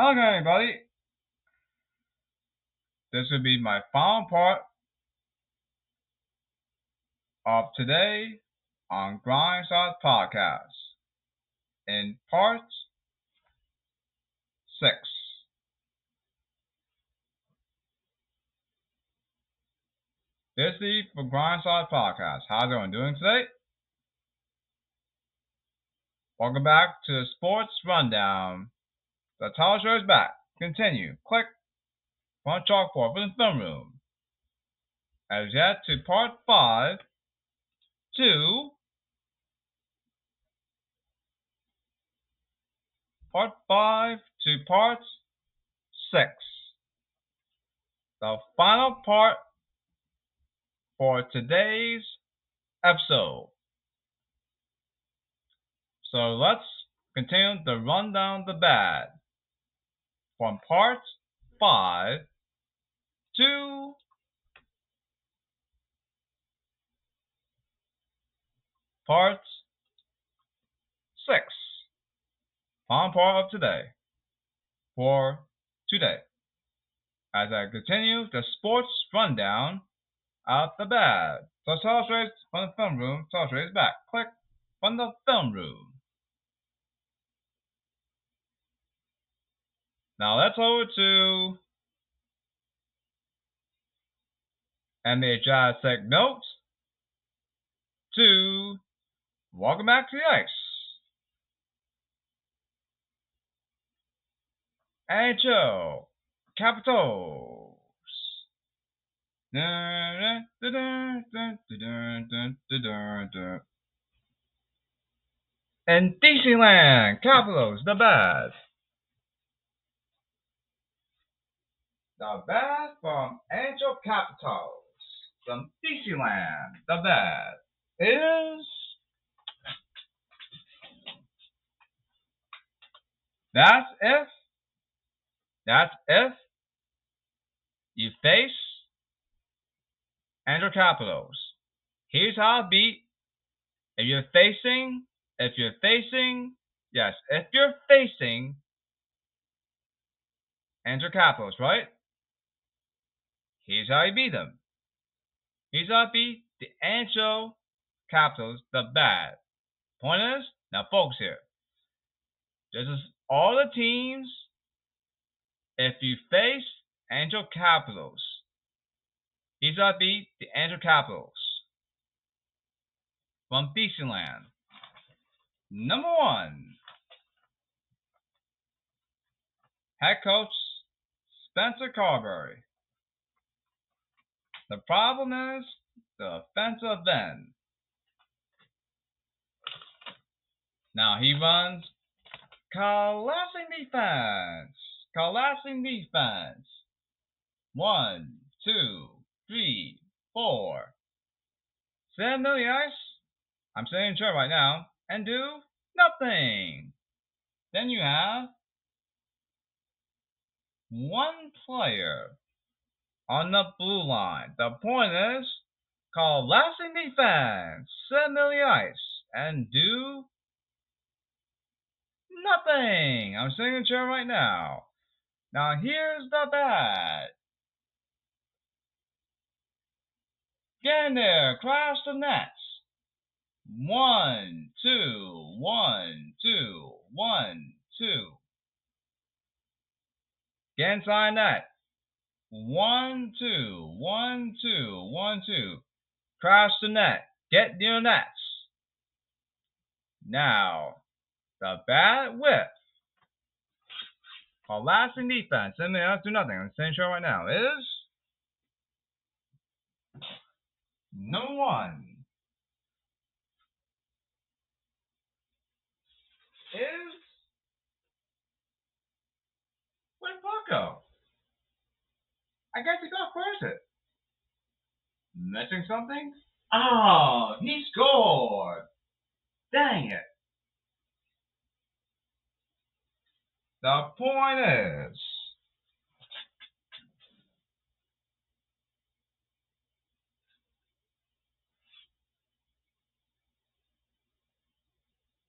Hello everybody. This will be my final part of today on Grindside Podcast in part six. This is for Grindside Podcast. How's everyone doing today? Welcome back to the Sports Rundown. The show is back. Continue. Click on chalkboard for the film room. As yet to part five, two, part five to part six. The final part for today's episode. So let's continue to run down the bad from part five to part six. Final part of today for today. As I continue the sports rundown of the bad. So straight from the film room, straight back. Click from the film room. Now let's over to MHI Sec Notes to Welcome Back to the Ice. NHL Capitals. And Dixieland Capitals, the best. The best from NHL Capitals from Dixieland. The best is that's if that's if you face NHL Capitals. Here's how it beat. If you're facing, if you're facing, yes, if you're facing NHL Capitals, right? Here's how you beat them. How you beat the NHL Capitals, the bad. Point is, now folks here. This is all the teams. If you face NHL Capitals, how you beat the NHL Capitals from Beastland. Number one, head coach Spencer Carbery. The problem is the offensive end. Now he runs collapsing defense. Collapsing defense. One, two, three, four. Send the ice. I'm sitting sure right now and do nothing. Then you have one player on the blue line. The point is collapsing defense, send the ice, and do nothing. I'm sitting in the chair right now. Now here's the bat. Get in there, crash the nets. One, two, one, two, one, two. Get inside net. One, two, one, two, one, two. Cross the net. Get near nets. Now, the bad whip. Collapsing defense. And they have to do nothing. I'm saying show right now is number one. Is Puck go? I guess he got where's it? Missing something? Oh, he scored! Dang it. The point is,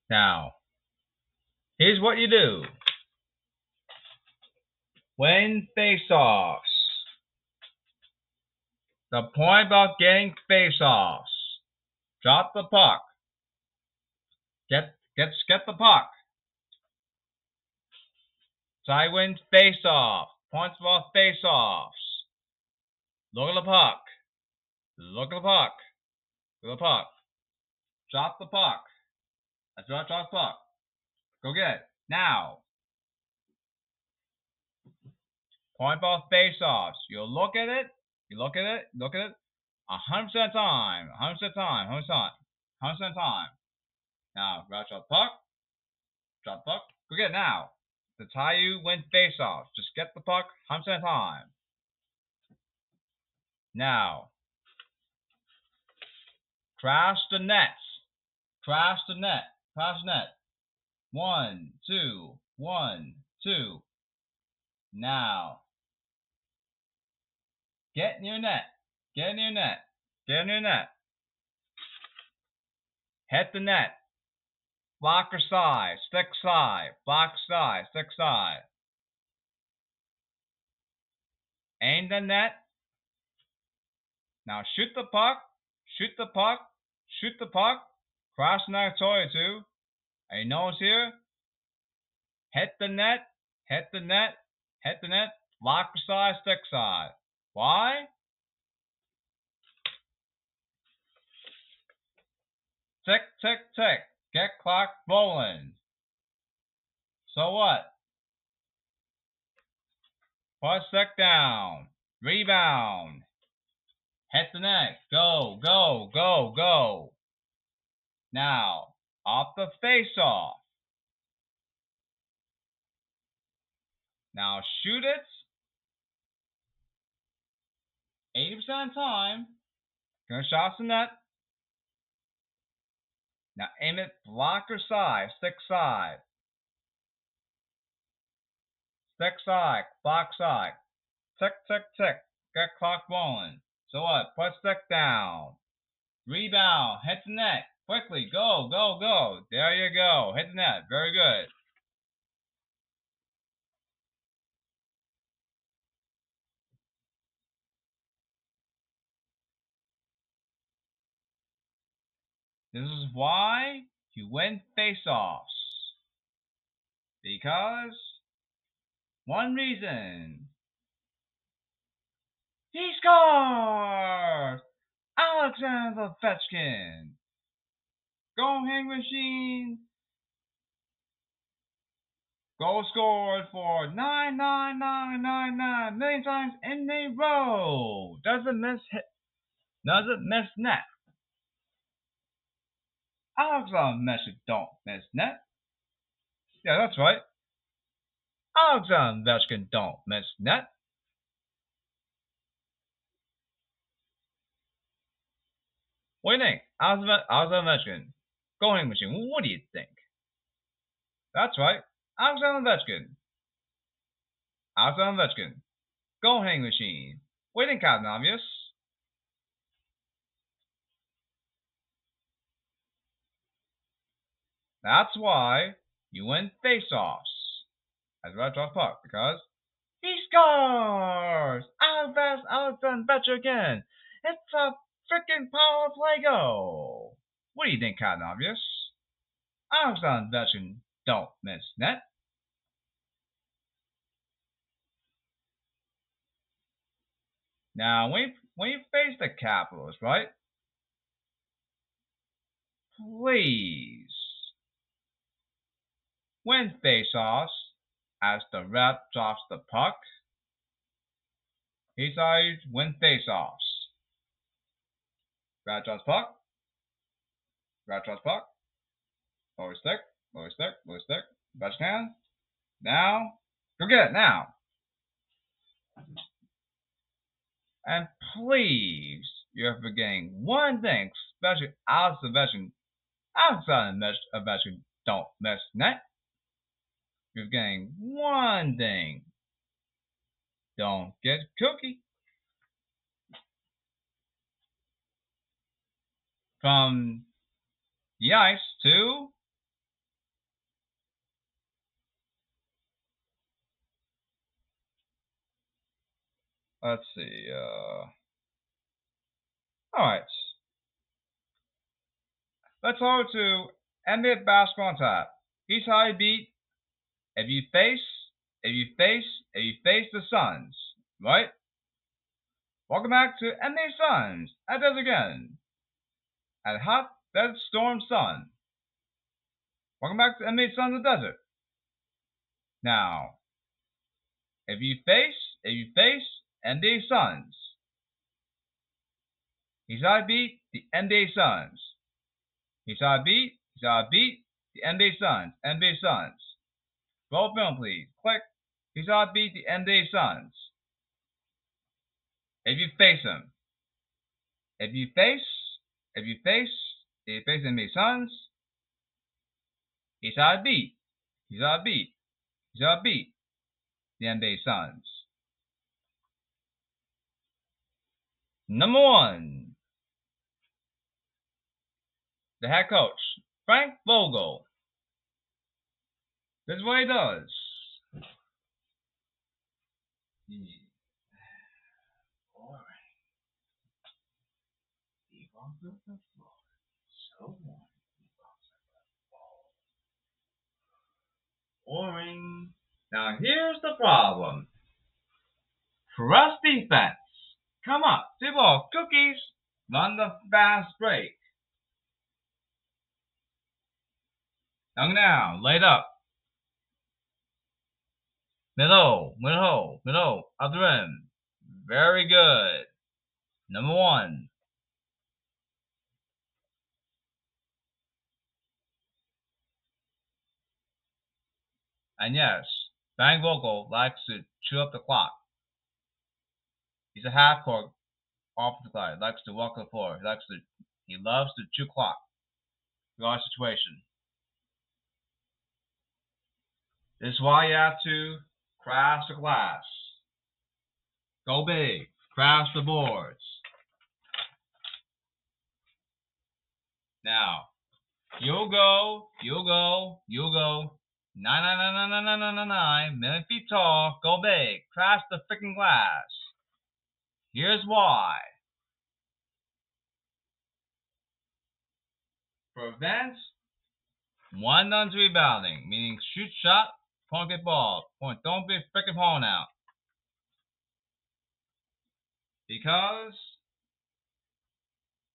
now, here's what you do. When face-offs. The point about getting face-offs. Drop the puck. Get get get the puck. Tie wins face-off. Points about face-offs. Look at the puck. Look at the puck. Look at the puck. Drop the puck. That's right, drop the puck. Go get it. Now. Point ball face-offs. You look at it. You look at it. Look at it. A hundred percent time. A hundred percent time. Hundred percent. Hundred percent time. Now, drop the puck. Drop puck. Go get it now. The tie you win face-offs. Just get the puck. Hundred percent time. Now. Crash the nets. Crash the net. Crash the net. One, two, one, two. Now. Get near net. Get near net. Get near net. Hit the net. Blocker side. Stick side. Block side. Stick side. Aim the net. Now shoot the puck. Shoot the puck. Shoot the puck. Cross the net too. A nose here. Hit the net. Hit the net. Hit the net. Blocker side. Stick side. Why? Tick, tick, tick. Get clock rolling. So what? Put stick down. Rebound. Hit the net. Go, go, go, go. Now, off the face off. Now shoot it. 80% of the time. Gonna shot some net. Now aim it blocker side, stick side. Stick side, block side. Tick, tick, tick. Get clock rolling. So what? Put stick down. Rebound. Hit the net. Quickly. Go, go, go. There you go. Hit the net. Very good. This is why you win face-offs. Because one reason. He scores! Alexander Ovechkin. Go hang machine. Goal scored for nine nine nine nine nine million times in a row. Doesn't miss hit. Doesn't miss net. Alexander Ovechkin don't miss net. Yeah, that's right. Um, Alexander don't miss net. What do you think? Alexander going machine. What do you think? That's right. Alexander Ovechkin. Alexander Ovechkin, going machine. What do you think, Captain Obvious? That's why you win face-offs as Red Sox Puck because he scores! Alves Alexander Betcher again. It's a freaking power play goal. What do you think, Captain Obvious? Alexander Betcher don't miss net. Now, when you, when you face the Capitals, right? Please when face-offs, as the rep drops the puck, he sides win face-offs. Rat drops puck. Rat drops puck. Lower stick, lower stick, lower stick. Best can. Now, go get it now. And please, you're forgetting one thing, especially outside of veteran, outside of veteran, don't miss net. You're getting one thing. Don't get cookie. From the ice to let's see. Uh, all right. Let's go to NBA basketball on top. How you beat if you face if you face if you face the Suns, right? Welcome back to NBA Suns. That does again. At hot desert storm sun. Welcome back to NBA Suns of the Desert. Now, if you face if you face NBA Suns, he's gotta beat the NBA Suns. He's gotta beat he's gotta beat the NBA Suns. NBA Suns. Roll film please. Click. He's gotta beat the NBA Suns. If you face him. If you face if you face if you face NBA Suns, he's beat. He's beat. He's beat the NBA Suns. Number one, the head coach, Frank Vogel. This is what he does. Boring. Now here's the problem. Press defense. Come on, two ball cookies. Run the fast break. Young now, laid up. Middle, middle, up the. Very good. Number one. And yes, Frank Vogel likes to chew up the clock. He's a half court offensive guy. He likes to walk the floor. He likes to he loves to chew clock. Regardless situation. This is why you have to crash the glass. Go big. Crash the boards. Now, you'll go, you'll go, you'll go. Nine, nine, nine, nine, nine, nine, nine, nine, million feet tall. Go big. Crash the freaking glass. Here's why. Prevent one nuns rebounding, meaning shoot shot, point get ball, don't be freaking pulling out. Because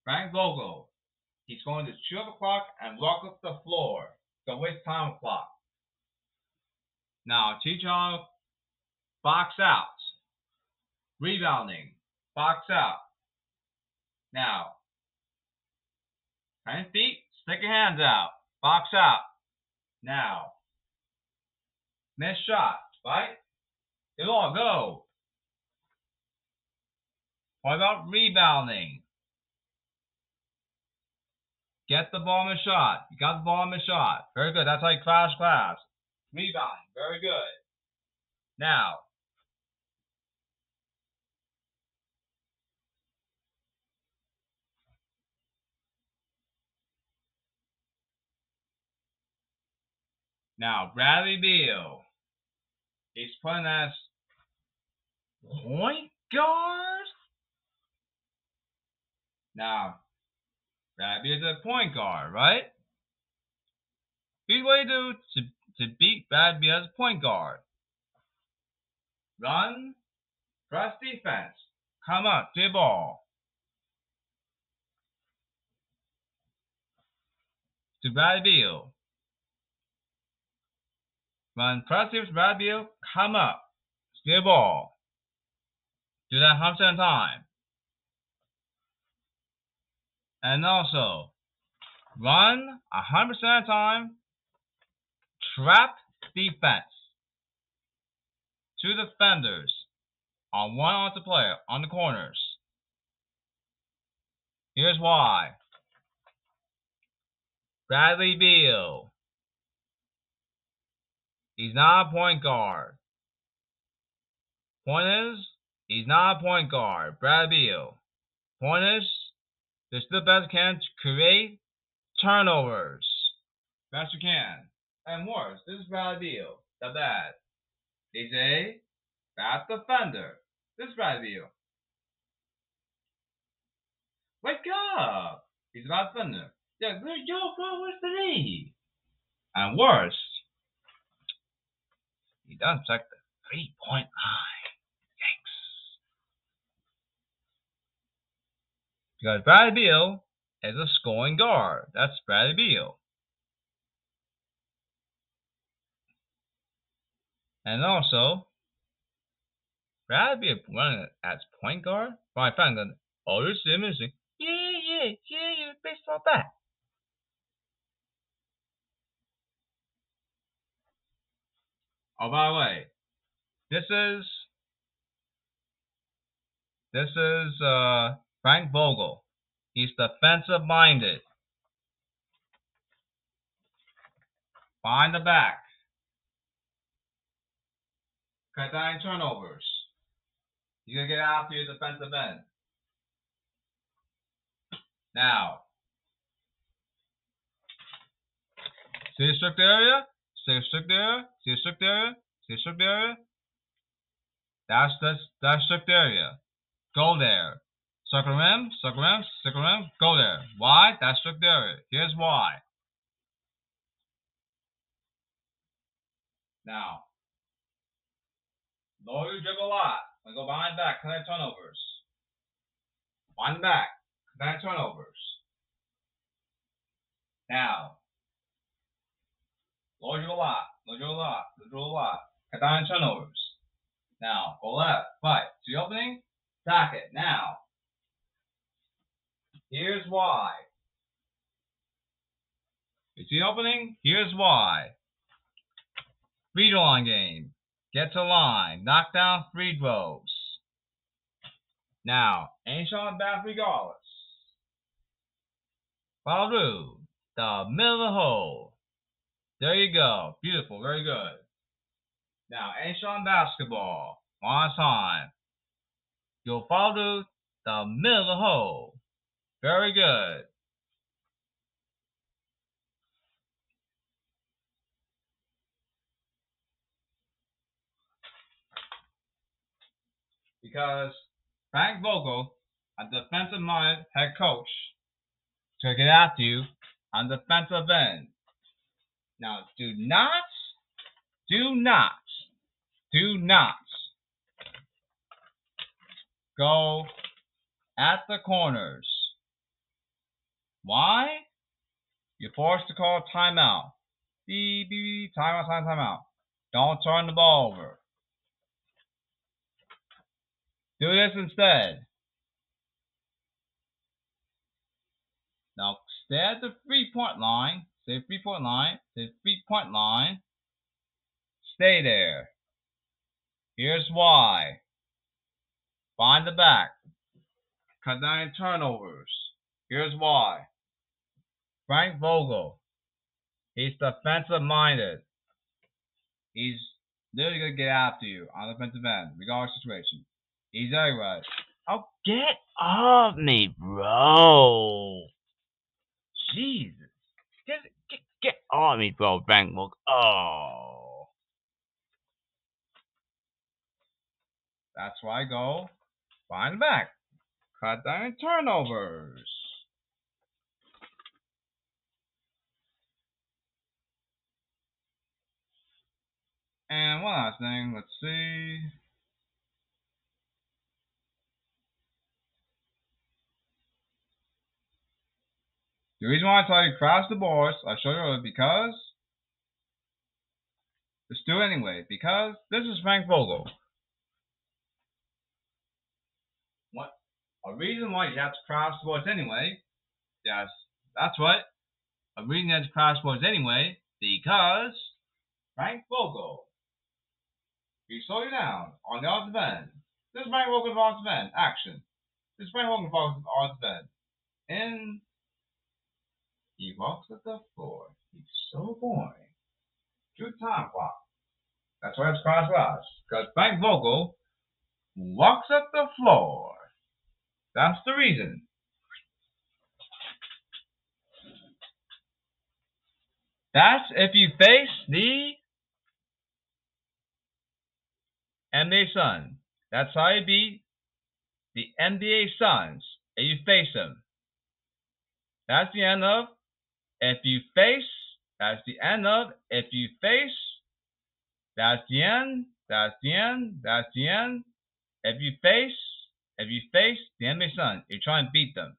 Frank Vogel, he's going to chew up the clock and lock up the floor. Don't waste time with clock. Now y'all box out. Rebounding. Box out. Now, 10 feet, stick your hands out. Box out. Now, miss shot, right? It all go. What about rebounding? Get the ball in the shot. You got the ball in the shot. Very good. That's how you crash class. Rebounding. Very good. Now, Now, Bradley Beal. He's playing as point guard. Now, Bradley is a point guard, right? Here's what you do to, to beat Bradley as a point guard. Run, press defense, come up, the ball. To Bradley Beal. When pressive radio come up, steal ball. Do that 100% time. And also, run 100% time, trap defense. Two defenders on one on the player on the corners. Here's why. Bradley Beal He's not a point guard. Point is, he's not a point guard. Brad Beal. Point is, they're still best can to create turnovers. Best you can. And worse, this is Brad Beal. The bad. He's a bad defender. This is Bradley Beal. Wake up! He's about thunder. Yeah, good bro. Where's the? And worse, he doesn't check the three point line. Thanks. Because Bradley Beal is a scoring guard. That's Bradley Beal. And also, Bradley Beal running as point guard. Brian Franklin, oh, this is amazing. Yeah, yeah, yeah, you're baseball bat. Oh, by the way, this is this is uh, Frank Vogel. He's defensive minded. Find the back. Cut down turnovers. You gotta get after your defensive end. Now, see the strict area? See the strict area? See the strict area? The area? That's the that's strict area. Go there. Circle rim, circle rim, circle rim, go there. Why? That's strict area. Here's why. Now, lower your dribble a lot. I go behind back, connect turnovers. Behind back, connect turnovers. Now, lower dribble a lot, lower dribble a lot, lower dribble a lot. Down turnovers. Now, go left, fight. See opening? Attack it. Now, here's why. You see opening? Here's why. Free throw line game. Get to line. Knock down free throws. Now, ain't shot back regardless. Follow through. The middle of the hole. There you go. Beautiful. Very good. Now, ain't basketball. One time. You'll follow the middle hole. Very good. Because Frank Vogel, a defensive minded head coach, to get after you on defensive end. Now, do not, do not, do not go at the corners. Why? You're forced to call timeout. Beep, beep, timeout, time, timeout. Don't turn the ball over. Do this instead. Now stay at the three point line. Stay three point line. Stay three point line. Stay there. Here's why. Find the back. Cut down turnovers. Here's why. Frank Vogel. He's defensive minded. He's literally gonna get after you on the defensive end, regardless of situation. He's everywhere. Oh, get off me, bro. Jesus. Get, get, off me, bro, Vogel. Oh. That's why I go find back. Cut down turnovers. And one last thing, let's see. The reason why I tell you crash the boards, I show you because let's do it anyway, because this is Frank Vogel. What a reason why you have to crash the boards anyway. Yes, that's what. A reason you have to the boards anyway, because Frank Vogel. He slow you down on the offensive end. This is Frank Vogel on the end. Action. This is Frank Vogel on the offensive end. In he walks at the floor. He's so boring. Two time clock. That's why it's cross. Because Frank Vogel walks up the floor. That's the reason. That's if you face the NBA Sun. That's how you beat the NBA Suns And you face them. That's the end of if you face. That's the end of if you face. That's the end. That's the end. That's the end. If you face, if you face the enemy Suns, you try and beat them.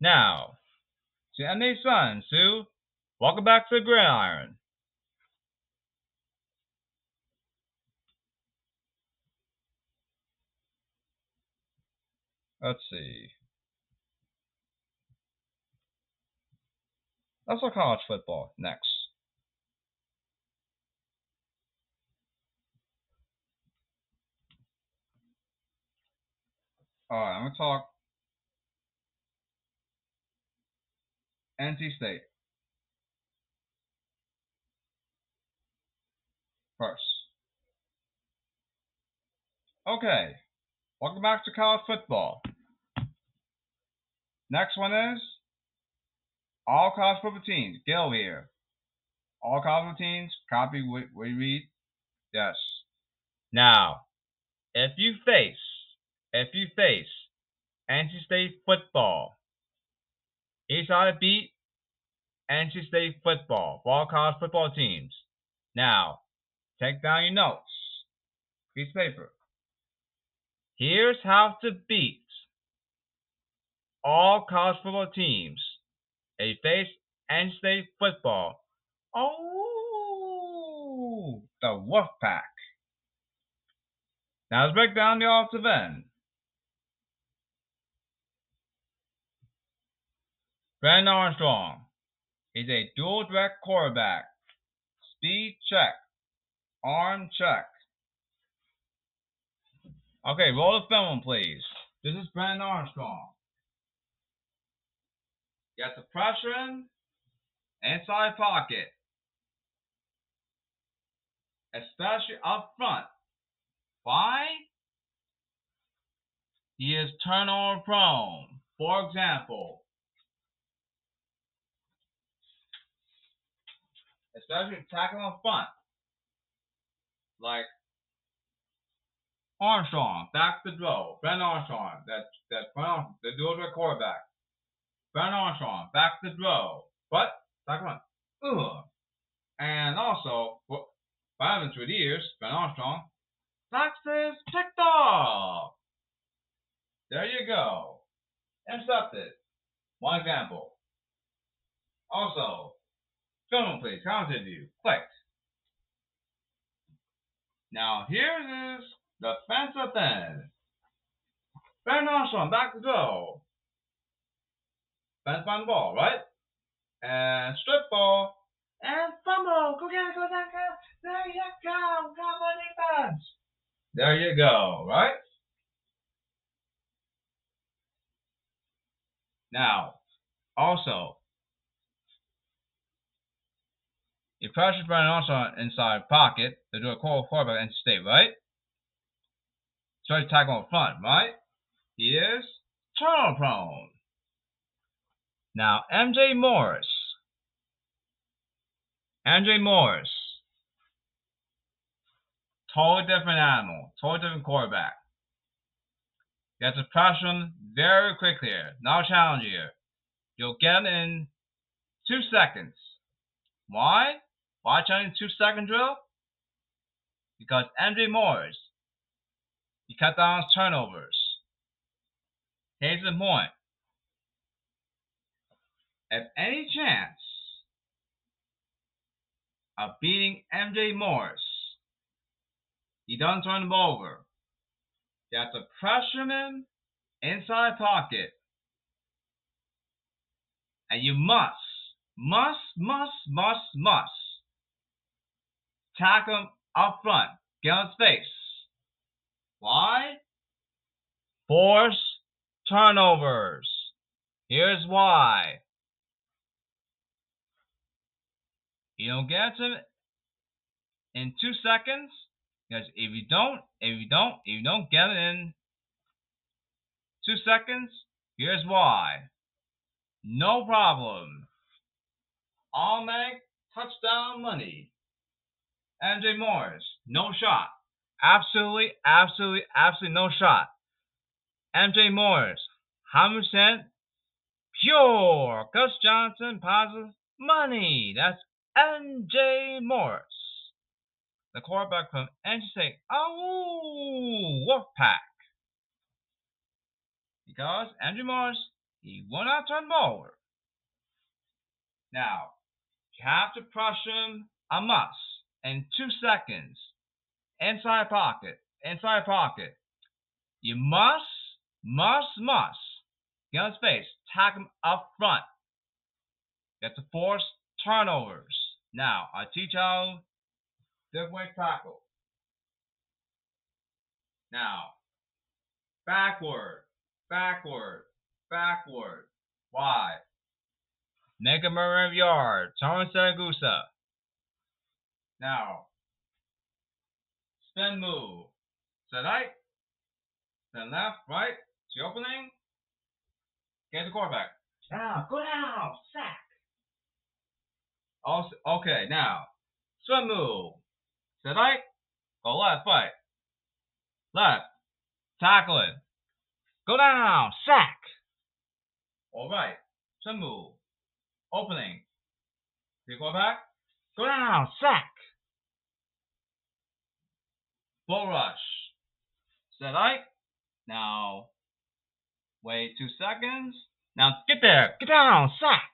Now, to enemy Suns, Sue, welcome back to the gridiron. Let's see. Let's talk college football next. Alright, I'm to talk NC State. First. Okay, welcome back to college football. Next one is all college football teams. Over here. All college football teams. Copy what we read. Yes. Now, if you face, if you face NC State football, here's how to beat NC State football all college football teams. Now, take down your notes. Piece of paper. Here's how to beat all college football teams. They face NC State football. Oh, the Wolfpack. Now let's break down the offensive end. Brennan Armstrong is a dual threat quarterback. Speed check. Arm check. Okay, roll the film, please. This is Brennan Armstrong. Get the pressure in. Inside pocket. Especially up front. Why? He is turnover prone. For example, especially tackling up front, like Armstrong, back to the throw, Ben Armstrong, that that front, the dual quarterback. Ben Armstrong, back to throw. But, one. Ugh. And also, happened through the years, Ben Armstrong, Texas picked off. There you go. Intercepted. One example. Also, film please, counter view, clicked. Now here is the defensive end. Ben Armstrong back to go. Fence on the ball, right? And strip ball. And fumble. Go get it, go. There you go. Got my defense. There you go, right? Now, also, you pressure Brennan also inside pocket to do a core quarterback and state, right? So he's tackle in front, right? He is turnover prone. Now, MJ Morris. MJ Morris. Totally different animal. Totally different quarterback. Have to pressure very quickly here. Not challenge here. You'll get him in two seconds. Why? Why challenge two second drill? Because MJ Morris, he cut down his turnovers. Here's the point have any chance of beating MJ Morris, you don't turn him over. You have to pressure him inside pocket. And you must, must, must, must, must tackle him up front. Get on his face. Why? Force turnovers. Here's why. You don't get it in two seconds because if you don't, if you don't, if you don't get it in two seconds, here's why. No problem. Make touchdown money. MJ Morris, no shot. Absolutely, absolutely, absolutely no shot. MJ Morris, 100% pure. Gus Johnson, positive money. That's MJ Morris. The quarterback from NC oh, Wolfpack. Because Andrew Morris, he will not turn over. Now, you have to pressure him a must in two seconds. Inside pocket, inside pocket. You must, must, must get on his face, tack him up front. Get to force turnovers. Now, I teach how different way tackle. Now, backward, backward, backward. Why? Make a murder of yard. Turn Saragusa. Now, spin move. Set right, then left, right. See opening. Get the quarterback. Now, go down, sack. Also, okay, now, swim move. Set right, go left, right. Left, tackle it. Go down, sack. All right, swim move. Opening. See back, Go down, sack. Bull rush. Set right. Now, wait two seconds. Now get there. Get down. Sack.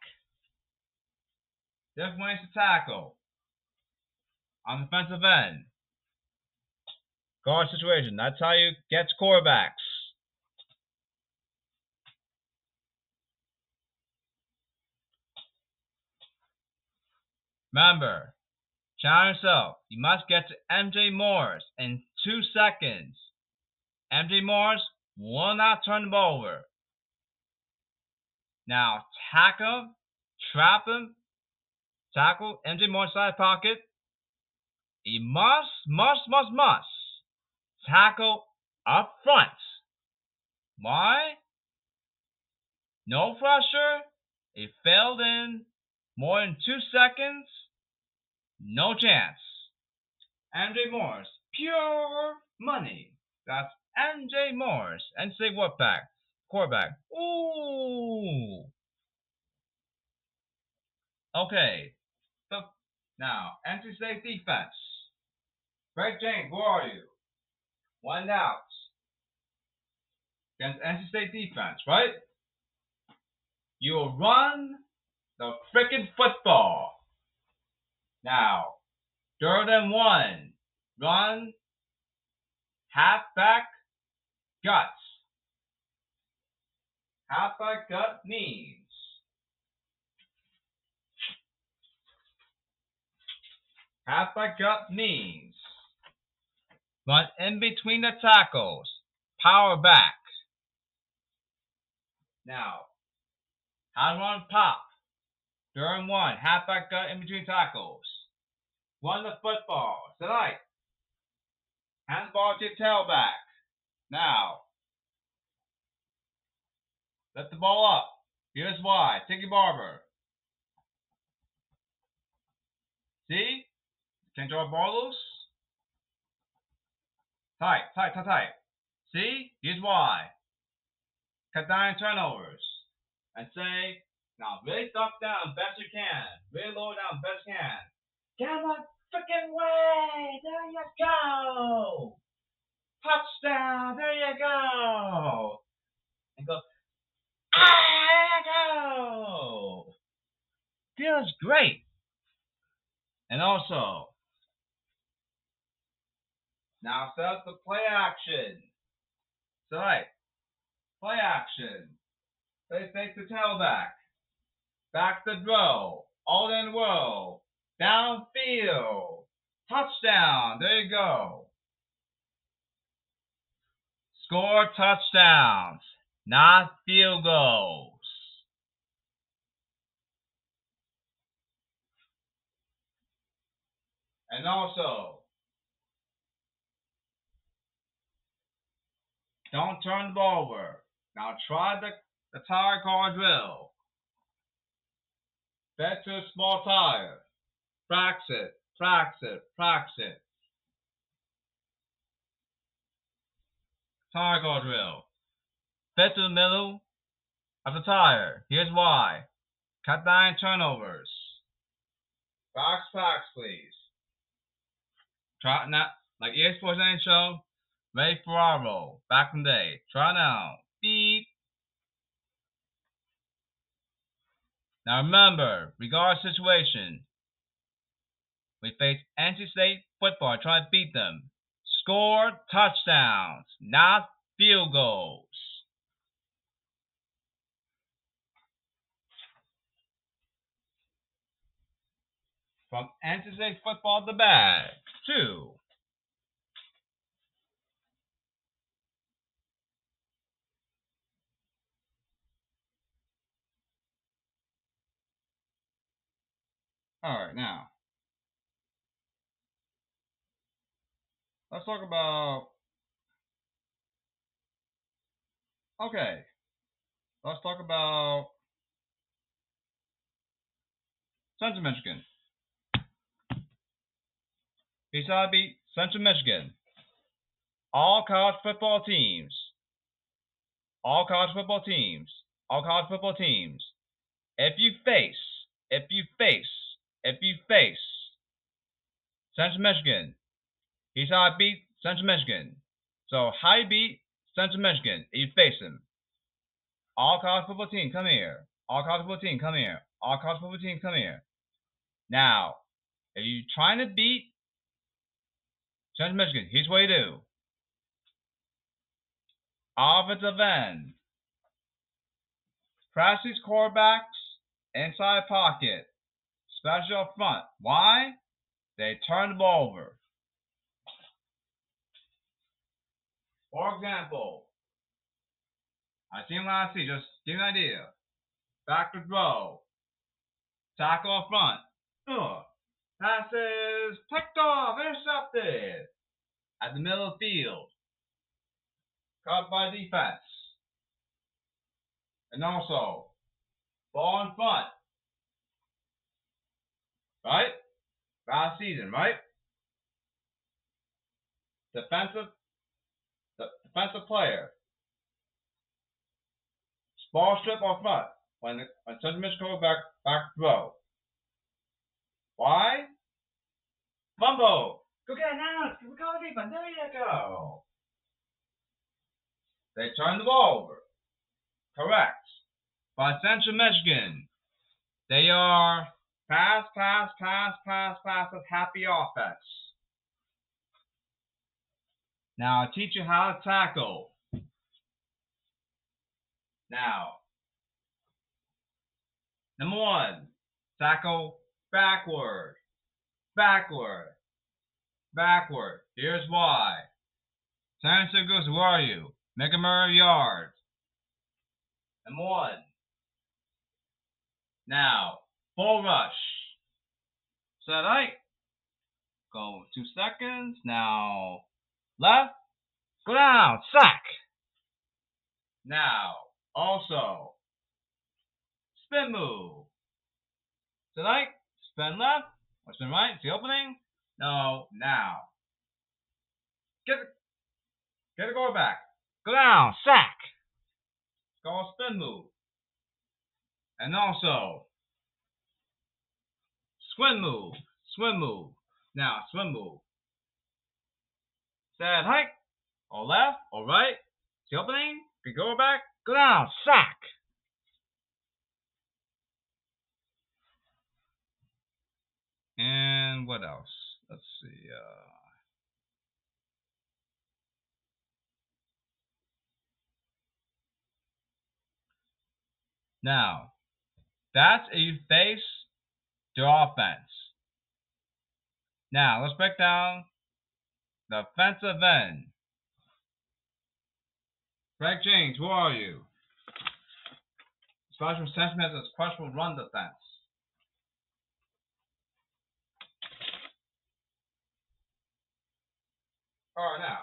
Different ways to tackle. On the defensive end. Guard situation. That's how you get quarterbacks. Remember, challenge yourself. You must get to MJ Morris in two seconds. MJ Morris will not turn the ball over. Now, tackle him, trap him, tackle MJ Morris side pocket. He must, must, must, must tackle up front. Why? No pressure. He failed in more than two seconds. No chance. MJ Morris, pure money. That's MJ Morris. And say what back? Quarterback. Ooh. Okay. Now, NC State defense. Greg James, where are you? One out. Against NC State defense, right? You'll run the frickin' football. Now, third and one. Run. Halfback. Guts. Halfback gut means. Halfback gut means. But in between the tackles. Power back. Now, how to run pop. During one, halfback gut in between tackles. Run the football. Tonight. Hand the ball to tailback. Now. Let the ball up. Here's why. Tiki Barber. See? Can't draw loose. Tight, tight, tight, tight. See? Here's why. Cut down turnovers. And say, now really duck down best you can. Really lower down best you can. Come on, freaking way! There you go! Touchdown! There you go! And go, there you go! Feels great. And also, now set up the play action. Right, play action. They take the tailback. Back to throw. All in row. Downfield. Touchdown. There you go. Score touchdowns, not field goals. And also, don't turn the ball over. Now try the, the tire car drill. To a small tire. Practice. Practice. Practice. Tire guard drill. Fit to the middle of the tire. Here's why. Cut down turnovers. Box, box, please. Try not like EA Sports NHL, Ray Ferraro, back in the day. Try now. Beep. Now remember, regard situation. We face NC football, try to beat them. Score touchdowns, not field goals. From NC football the bag. Two. All right, now let's talk about. Okay, let's talk about Central Michigan. Eastside beat Central Michigan. All college football teams. All college football teams. All college football teams. If you face, if you face, if you face Central Michigan, Eastside beat Central Michigan. So how you beat Central Michigan you face them? All college football team, come here. All college football team, come here. All college football team, come here. Now, if you trying to beat Central Michigan, here's what you do. Offensive end. These quarterbacks inside pocket. Special front. Why? They turn the ball over. For example, I seen I see, just give an idea. Backward throw. Tackle up front. Ugh. Passes picked off, intercepted. At the middle of the field. Caught by defense. And also, ball in front. Right? Last season, right? Defensive the defensive player. Ball strip on front when when Central Michigan back back throw. Why? Fumble. Go get it now. We call the defense. There you go. They turn the ball over. Correct. By Central Michigan, they are pass, pass, pass, pass, pass with happy offense. Now I'll teach you how to tackle. Now, number one, tackle backward, backward, backward. Here's why. Terrence goes, where are you? Make a mirror yard. Number one. Now, full rush. Set right. Go two seconds. Now, left. Go down. Sack. Now, also, spin move. Tonight, spin left or spin right. See opening? No, now. Get the, get the goal back. Go down, sack. Go spin move. And also, swim move, swim move. Now, swim move. Set hike, or left, or right. See opening? Can go back. Go down, sack. And what else? Let's see. Uh, now, that's a face to offense. Now, let's break down the offensive end. Greg James, who are you? Special sentiment as special run defense. All right, now.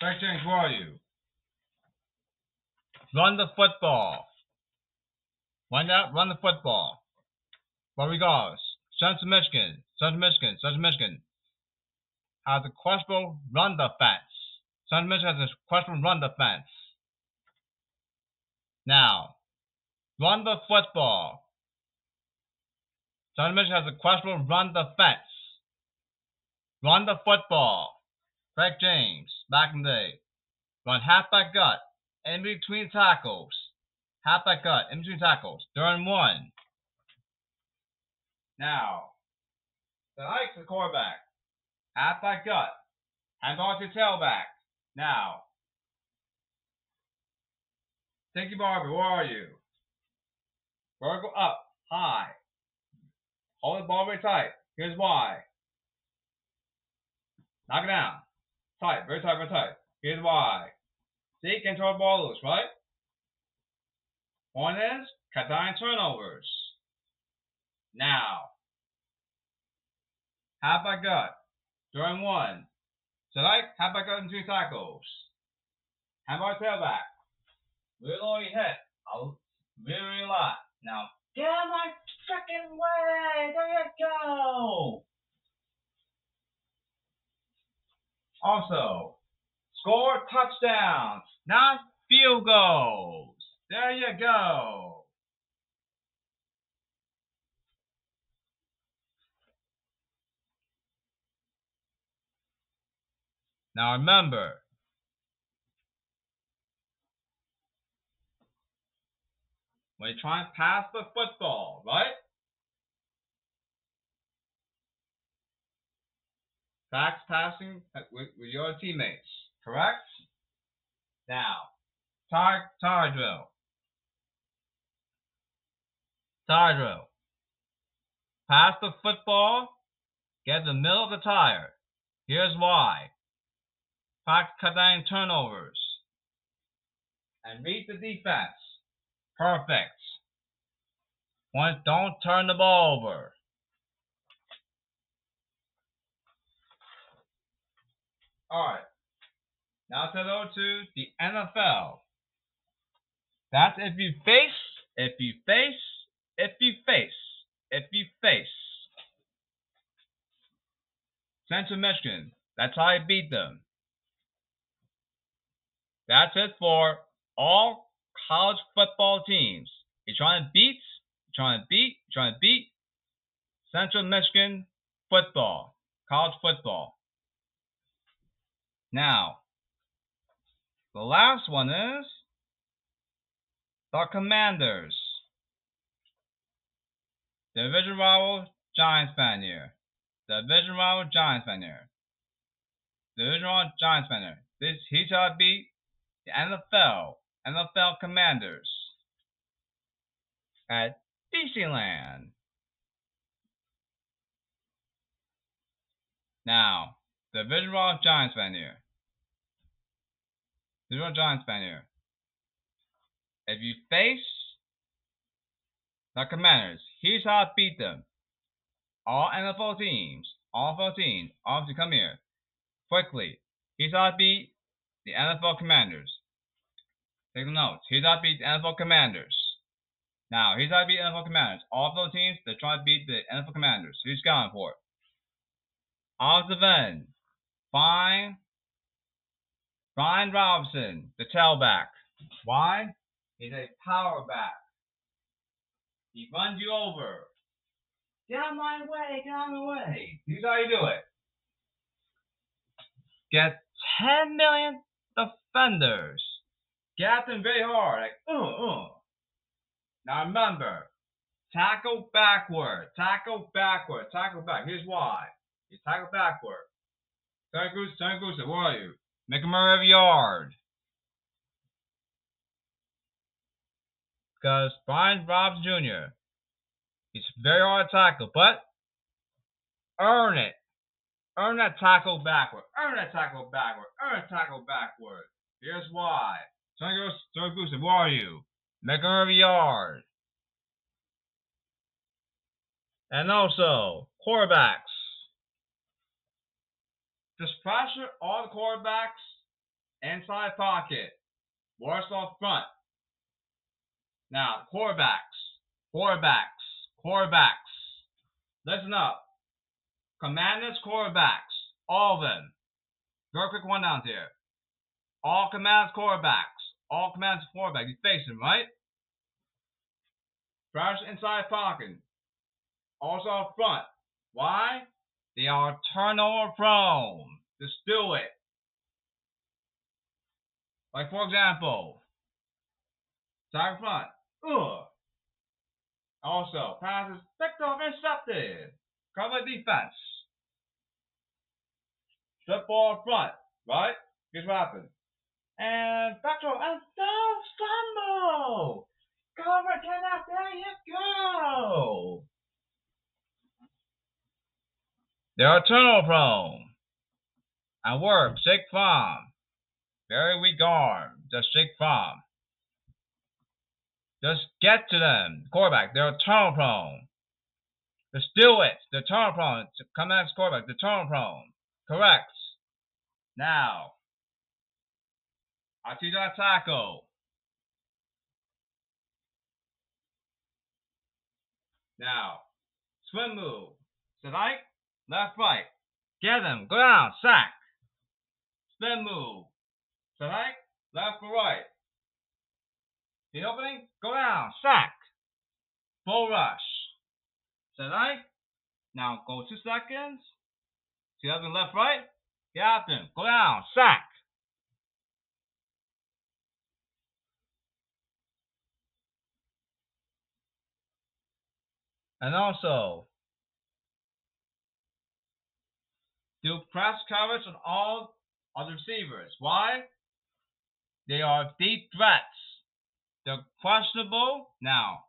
Greg James, who are you? Run the football. Run not run the football. Regardless, Central Michigan, Central Michigan, Central Michigan has a questionable run defense. Central Michigan has a questionable run defense. Now, run the football. Central Michigan has a questionable run defense. Run the football. Craig James, back in the day. Run half back gut, in between tackles. Half back gut, in between tackles. During one. Now, the Ike's the quarterback. Half back gut. Hand off to tailback. Now, Thank you, Barbie. Where are you? Vertical up, high. Hold the ball very tight. Here's why. Knock it down. Tight, very tight, very tight. Here's why. See, control ball loose, right? Is, cut down turnovers. Now, gut. During one. By gut in two. Hand by tailback. Low your head. I'll very a lot. Now, get out my freaking way! There you go! Also, score touchdowns, not field goals. Go. Now remember, when you try and pass the football, right? Facts passing with, with your teammates, correct? Now, tire, tire drill. Tire drill. Pass the football, get the middle of the tire. Here's why. Practice cut down turnovers. And read the defense. Perfect. One, don't turn the ball over. All right. Now go to the NFL. That's if you face, if you face, if you face, if you face. Central Michigan. That's how you beat them. That's it for all college football teams. You're trying to beat, trying to beat, trying to beat Central Michigan football, college football. Now, the last one is the Commanders. Division rival Giants fan here. Division rival Giants fan here. Division rival Giants fan here. This he shall beat the NFL NFL Commanders at Disneyland. Now, the visual Giants fan here. Visual Giants fan here. If you face the Commanders, here's how to beat them. All NFL teams, all NFL teams, all to come here quickly. Here's how to beat the NFL Commanders. Take notes. Here's how to beat the NFL Commanders. Now, here's how to beat NFL Commanders. All of those teams, they're trying to beat the NFL Commanders. Who's going for it? Offensive end. Fine. Brian Robinson, the tailback. Why? He's a power back. He runs you over. Get out of my way, get out of my way. Here's how you do it. Get 10 million defenders. Get them very hard, like, uh, uh. Now remember, tackle backward, tackle backward, tackle back. Here's why. You tackle backward. Tony Goose, Tony Goose, where are you? Make him move every yard. Because Brian Robs Jr. He's very hard to tackle, but earn it. Earn that tackle backward. Earn that tackle backward. Earn that tackle backward. Here's why. Tony Goose, where are you? Make every yard. And also, quarterbacks. Just pressure all the quarterbacks inside pocket. Warsaw front. Now, quarterbacks, quarterbacks, quarterbacks. Listen up. Commanders quarterbacks, all of them. Very quick one down here. All commanders quarterbacks, all commanders quarterbacks. You face them, right? First inside pocket. Also up front. Why? They are turnover prone. Just do it. Like for example, side front. Ugh. Also, passes off intercepted. Cover defense. Strip ball front, right? Here's what happened. And to and don't fumble. Cover cannot. There you go. They are turnover prone. And work, shake farm. Very weak arm. Just shake farm. Just get to them. Quarterback, they're turnover prone. Just do it. They're turnover prone. Come next quarterback, they're turnover prone. Correct. Now, you tackle. Now, swim move. So like left, right. Get them, go down, sack. Spin move. Select, left right. The opening, go down, sack. Bull rush. Select. Now go two seconds. See up left, right. Them, go down, sack. And also, do press coverage on all other receivers. Why? They are deep threats. They're questionable. Now,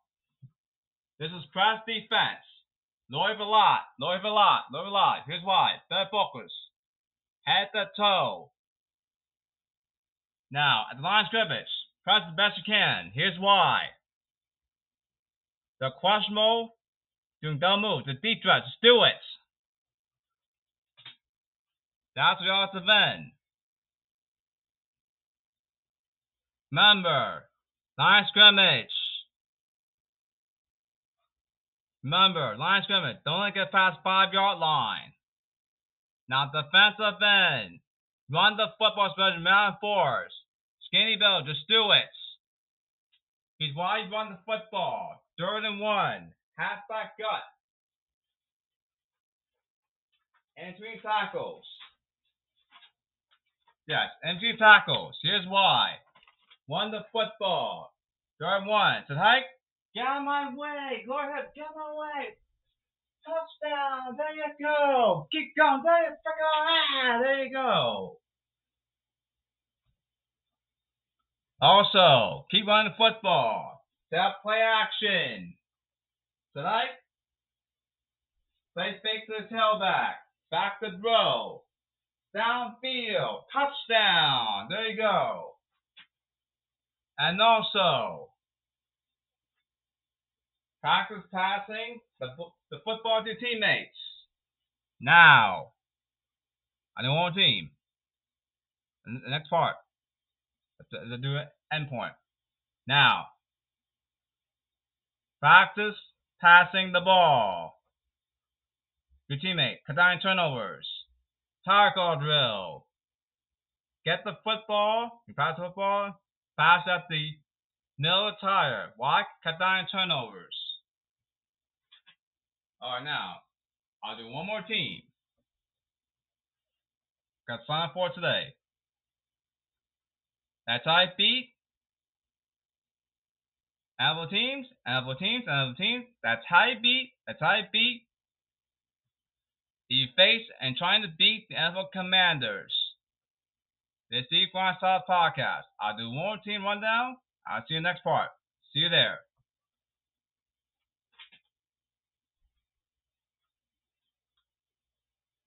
this is press defense. Lower a lot, lower a lot. Here's why. Third focus. Head to toe. Now, at the line of scrimmage, press the best you can. Here's why. The questionable, doing dumb moves, the deep threats, just do it. That's the offensive end. Remember, line scrimmage. Remember, line scrimmage. Don't let it get past five yard line. Now defensive end. Run the football special mountain force. Skinny Bill, just do it. He's wide run the football. Third and one. Half back gut. And three tackles. Yes, empty tackles. Here's why. Won the football. Third one. Said hike. Get out of my way. Go ahead. Get out of my way. Touchdown. There you go. Keep going. There you go. Ah, there you go. Also, keep running the football. Set play action. Tonight, play fake to the tailback. Back to throw downfield, touchdown. There you go. And also, practice passing the, the football to teammates. Now, I know one team. The next part, let's do it endpoint. Now, practice passing the ball. Your teammate, down turnovers. Tackle drill. Get the football, you pass the football, pass at the middle tire. Why? Cut down turnovers. Alright, now, I'll do one more team. Got sign for today. That's I beat. Apple teams, Apple teams, Apple teams. That's high beat. That's high beat you face and trying to beat the NFL Commanders. This is the Style Podcast. I'll do one team rundown. I'll see you next part. See you there.